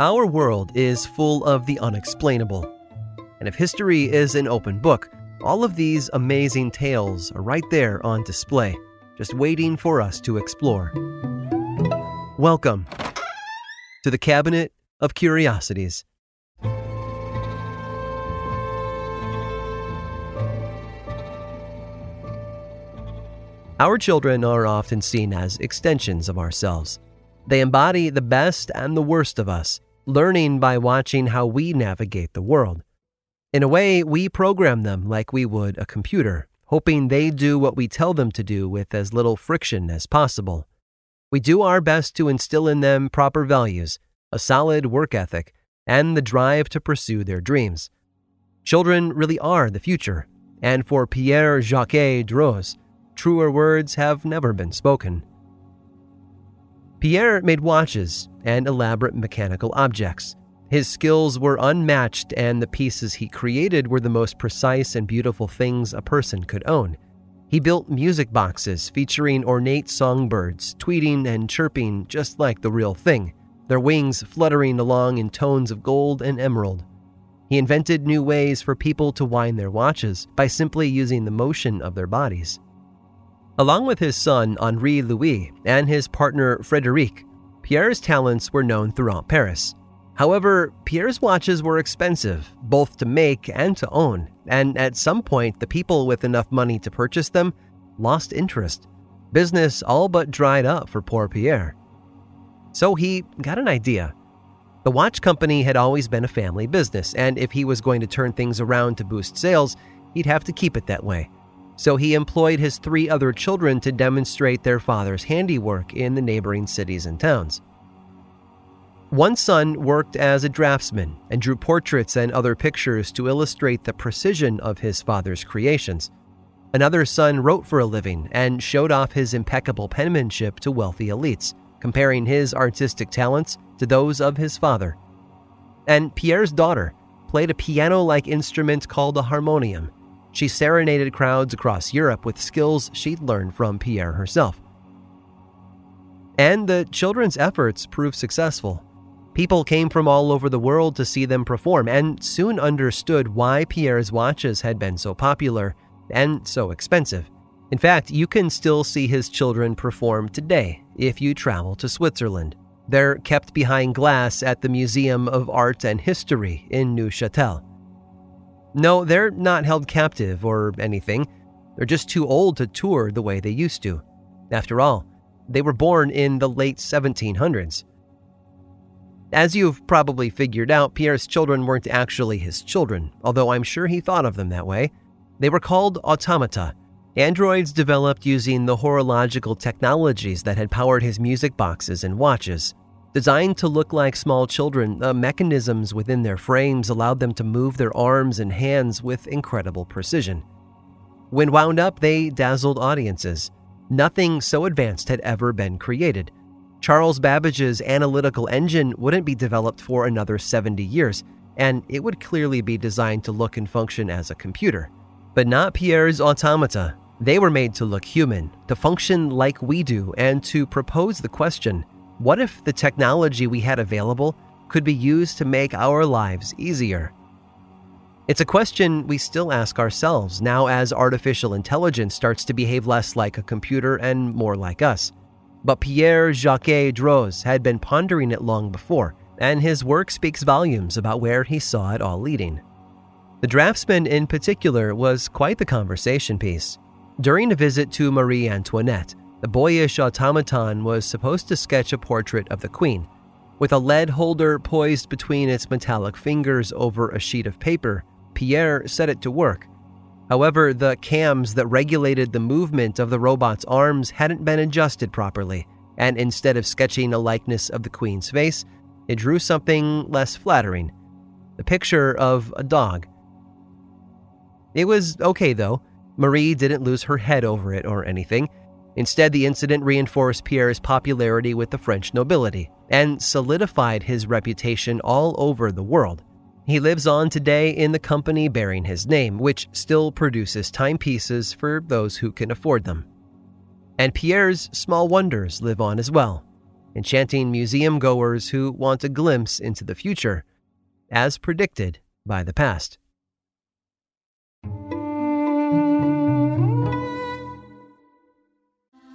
Our world is full of the unexplainable. And if history is an open book, all of these amazing tales are right there on display, just waiting for us to explore. Welcome to the Cabinet of Curiosities. Our children are often seen as extensions of ourselves. They embody the best and the worst of us, learning by watching how we navigate the world. In a way, we program them like we would a computer, hoping they do what we tell them to do with as little friction as possible. We do our best to instill in them proper values, a solid work ethic, and the drive to pursue their dreams. Children really are the future, and for Pierre Jaquet Droz, truer words have never been spoken. Pierre made watches and elaborate mechanical objects. His skills were unmatched, and the pieces he created were the most precise and beautiful things a person could own. He built music boxes featuring ornate songbirds, tweeting and chirping just like the real thing, their wings fluttering along in tones of gold and emerald. He invented new ways for people to wind their watches by simply using the motion of their bodies. Along with his son Henri Louis and his partner Frédéric, Pierre's talents were known throughout Paris. However, Pierre's watches were expensive, both to make and to own, and at some point, the people with enough money to purchase them lost interest. Business all but dried up for poor Pierre. So he got an idea. The watch company had always been a family business, and if he was going to turn things around to boost sales, he'd have to keep it that way so he employed his three other children to demonstrate their father's handiwork in the neighboring cities and towns. One son worked as a draftsman and drew portraits and other pictures to illustrate the precision of his father's creations. Another son wrote for a living and showed off his impeccable penmanship to wealthy elites, comparing his artistic talents to those of his father. And Pierre's daughter played a piano like instrument called a harmonium she serenaded crowds across Europe with skills she'd learned from Pierre herself. And the children's efforts proved successful. People came from all over the world to see them perform and soon understood why Pierre's watches had been so popular and so expensive. In fact, you can still see his children perform today if you travel to Switzerland. They're kept behind glass at the Museum of Art and History in Neuchâtel. No, they're not held captive or anything. They're just too old to tour the way they used to. After all, they were born in the late 1700s. As you've probably figured out, Pierre's children weren't actually his children, although I'm sure he thought of them that way. They were called automata, androids developed using the horological technologies that had powered his music boxes and watches. Designed to look like small children, the mechanisms within their frames allowed them to move their arms and hands with incredible precision. When wound up, they dazzled audiences. Nothing so advanced had ever been created. Charles Babbage's analytical engine wouldn't be developed for another 70 years, and it would clearly be designed to look and function as a computer. But not Pierre's automata. They were made to look human, to function like we do, and to propose the question what if the technology we had available could be used to make our lives easier? It's a question we still ask ourselves now as artificial intelligence starts to behave less like a computer and more like us. But Pierre Jaquet Droz had been pondering it long before, and his work speaks volumes about where he saw it all leading. The draftsman, in particular, was quite the conversation piece. During a visit to Marie Antoinette, the boyish automaton was supposed to sketch a portrait of the queen. With a lead holder poised between its metallic fingers over a sheet of paper, Pierre set it to work. However, the cams that regulated the movement of the robot's arms hadn't been adjusted properly, and instead of sketching a likeness of the Queen's face, it drew something less flattering the picture of a dog. It was okay, though. Marie didn't lose her head over it or anything. Instead, the incident reinforced Pierre's popularity with the French nobility and solidified his reputation all over the world. He lives on today in the company bearing his name, which still produces timepieces for those who can afford them. And Pierre's small wonders live on as well, enchanting museum goers who want a glimpse into the future, as predicted by the past.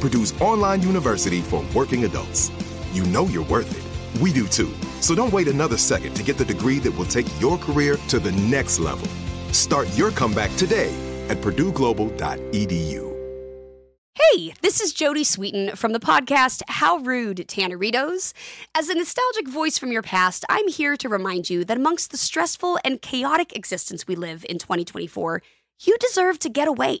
Purdue's online university for working adults. You know you're worth it. We do too. So don't wait another second to get the degree that will take your career to the next level. Start your comeback today at purdueglobal.edu. Hey, this is Jodie Sweetin from the podcast How Rude, Tanneritos. As a nostalgic voice from your past, I'm here to remind you that amongst the stressful and chaotic existence we live in 2024, you deserve to get away.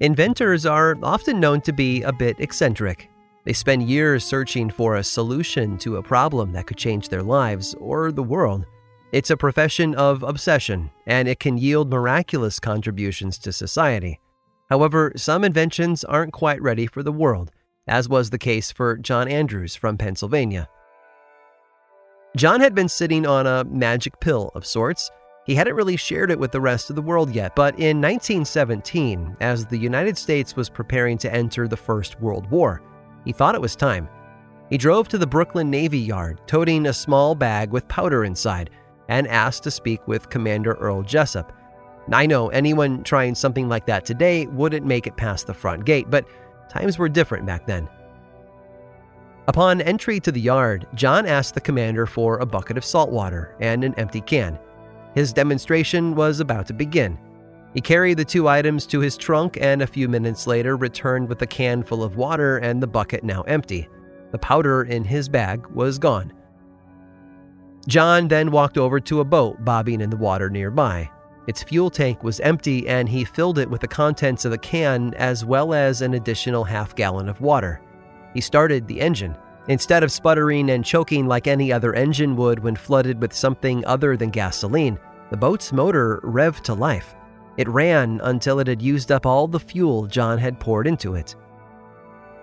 Inventors are often known to be a bit eccentric. They spend years searching for a solution to a problem that could change their lives or the world. It's a profession of obsession, and it can yield miraculous contributions to society. However, some inventions aren't quite ready for the world, as was the case for John Andrews from Pennsylvania. John had been sitting on a magic pill of sorts. He hadn't really shared it with the rest of the world yet, but in 1917, as the United States was preparing to enter the First World War, he thought it was time. He drove to the Brooklyn Navy Yard, toting a small bag with powder inside, and asked to speak with Commander Earl Jessup. I know anyone trying something like that today wouldn't make it past the front gate, but times were different back then. Upon entry to the yard, John asked the commander for a bucket of salt water and an empty can. His demonstration was about to begin. He carried the two items to his trunk and a few minutes later returned with a can full of water and the bucket now empty. The powder in his bag was gone. John then walked over to a boat bobbing in the water nearby. Its fuel tank was empty and he filled it with the contents of the can as well as an additional half gallon of water. He started the engine. Instead of sputtering and choking like any other engine would when flooded with something other than gasoline, the boat's motor revved to life. It ran until it had used up all the fuel John had poured into it.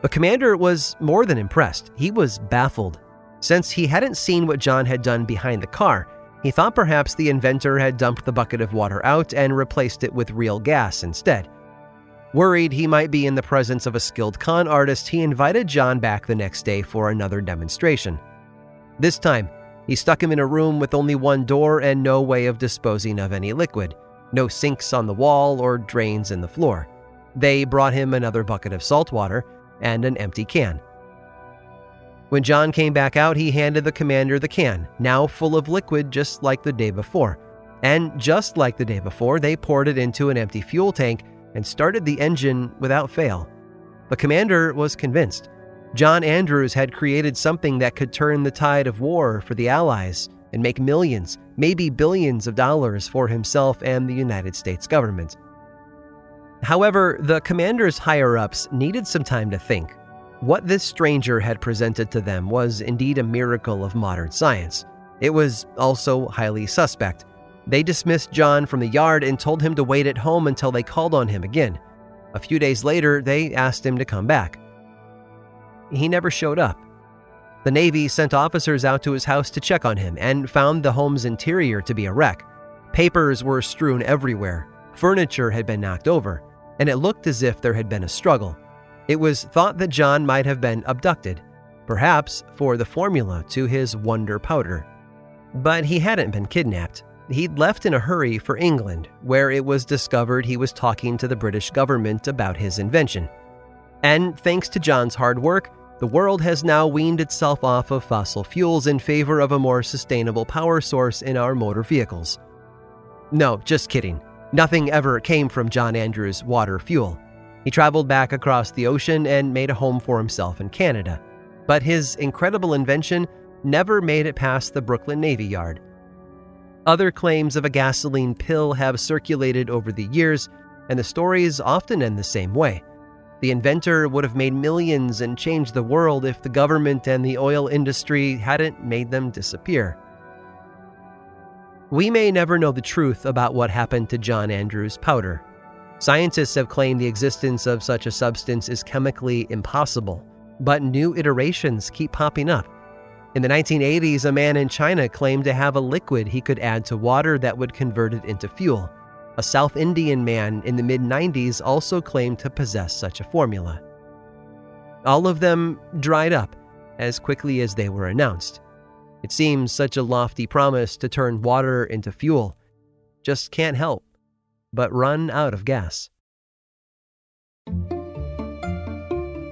The commander was more than impressed. He was baffled. Since he hadn't seen what John had done behind the car, he thought perhaps the inventor had dumped the bucket of water out and replaced it with real gas instead. Worried he might be in the presence of a skilled con artist, he invited John back the next day for another demonstration. This time, He stuck him in a room with only one door and no way of disposing of any liquid, no sinks on the wall or drains in the floor. They brought him another bucket of salt water and an empty can. When John came back out, he handed the commander the can, now full of liquid just like the day before. And just like the day before, they poured it into an empty fuel tank and started the engine without fail. The commander was convinced. John Andrews had created something that could turn the tide of war for the Allies and make millions, maybe billions of dollars for himself and the United States government. However, the commander's higher ups needed some time to think. What this stranger had presented to them was indeed a miracle of modern science. It was also highly suspect. They dismissed John from the yard and told him to wait at home until they called on him again. A few days later, they asked him to come back. He never showed up. The Navy sent officers out to his house to check on him and found the home's interior to be a wreck. Papers were strewn everywhere, furniture had been knocked over, and it looked as if there had been a struggle. It was thought that John might have been abducted, perhaps for the formula to his wonder powder. But he hadn't been kidnapped. He'd left in a hurry for England, where it was discovered he was talking to the British government about his invention. And thanks to John's hard work, the world has now weaned itself off of fossil fuels in favor of a more sustainable power source in our motor vehicles. No, just kidding. Nothing ever came from John Andrews' water fuel. He traveled back across the ocean and made a home for himself in Canada. But his incredible invention never made it past the Brooklyn Navy Yard. Other claims of a gasoline pill have circulated over the years, and the stories often end the same way. The inventor would have made millions and changed the world if the government and the oil industry hadn't made them disappear. We may never know the truth about what happened to John Andrews' powder. Scientists have claimed the existence of such a substance is chemically impossible, but new iterations keep popping up. In the 1980s, a man in China claimed to have a liquid he could add to water that would convert it into fuel. A South Indian man in the mid 90s also claimed to possess such a formula. All of them dried up as quickly as they were announced. It seems such a lofty promise to turn water into fuel. Just can't help but run out of gas.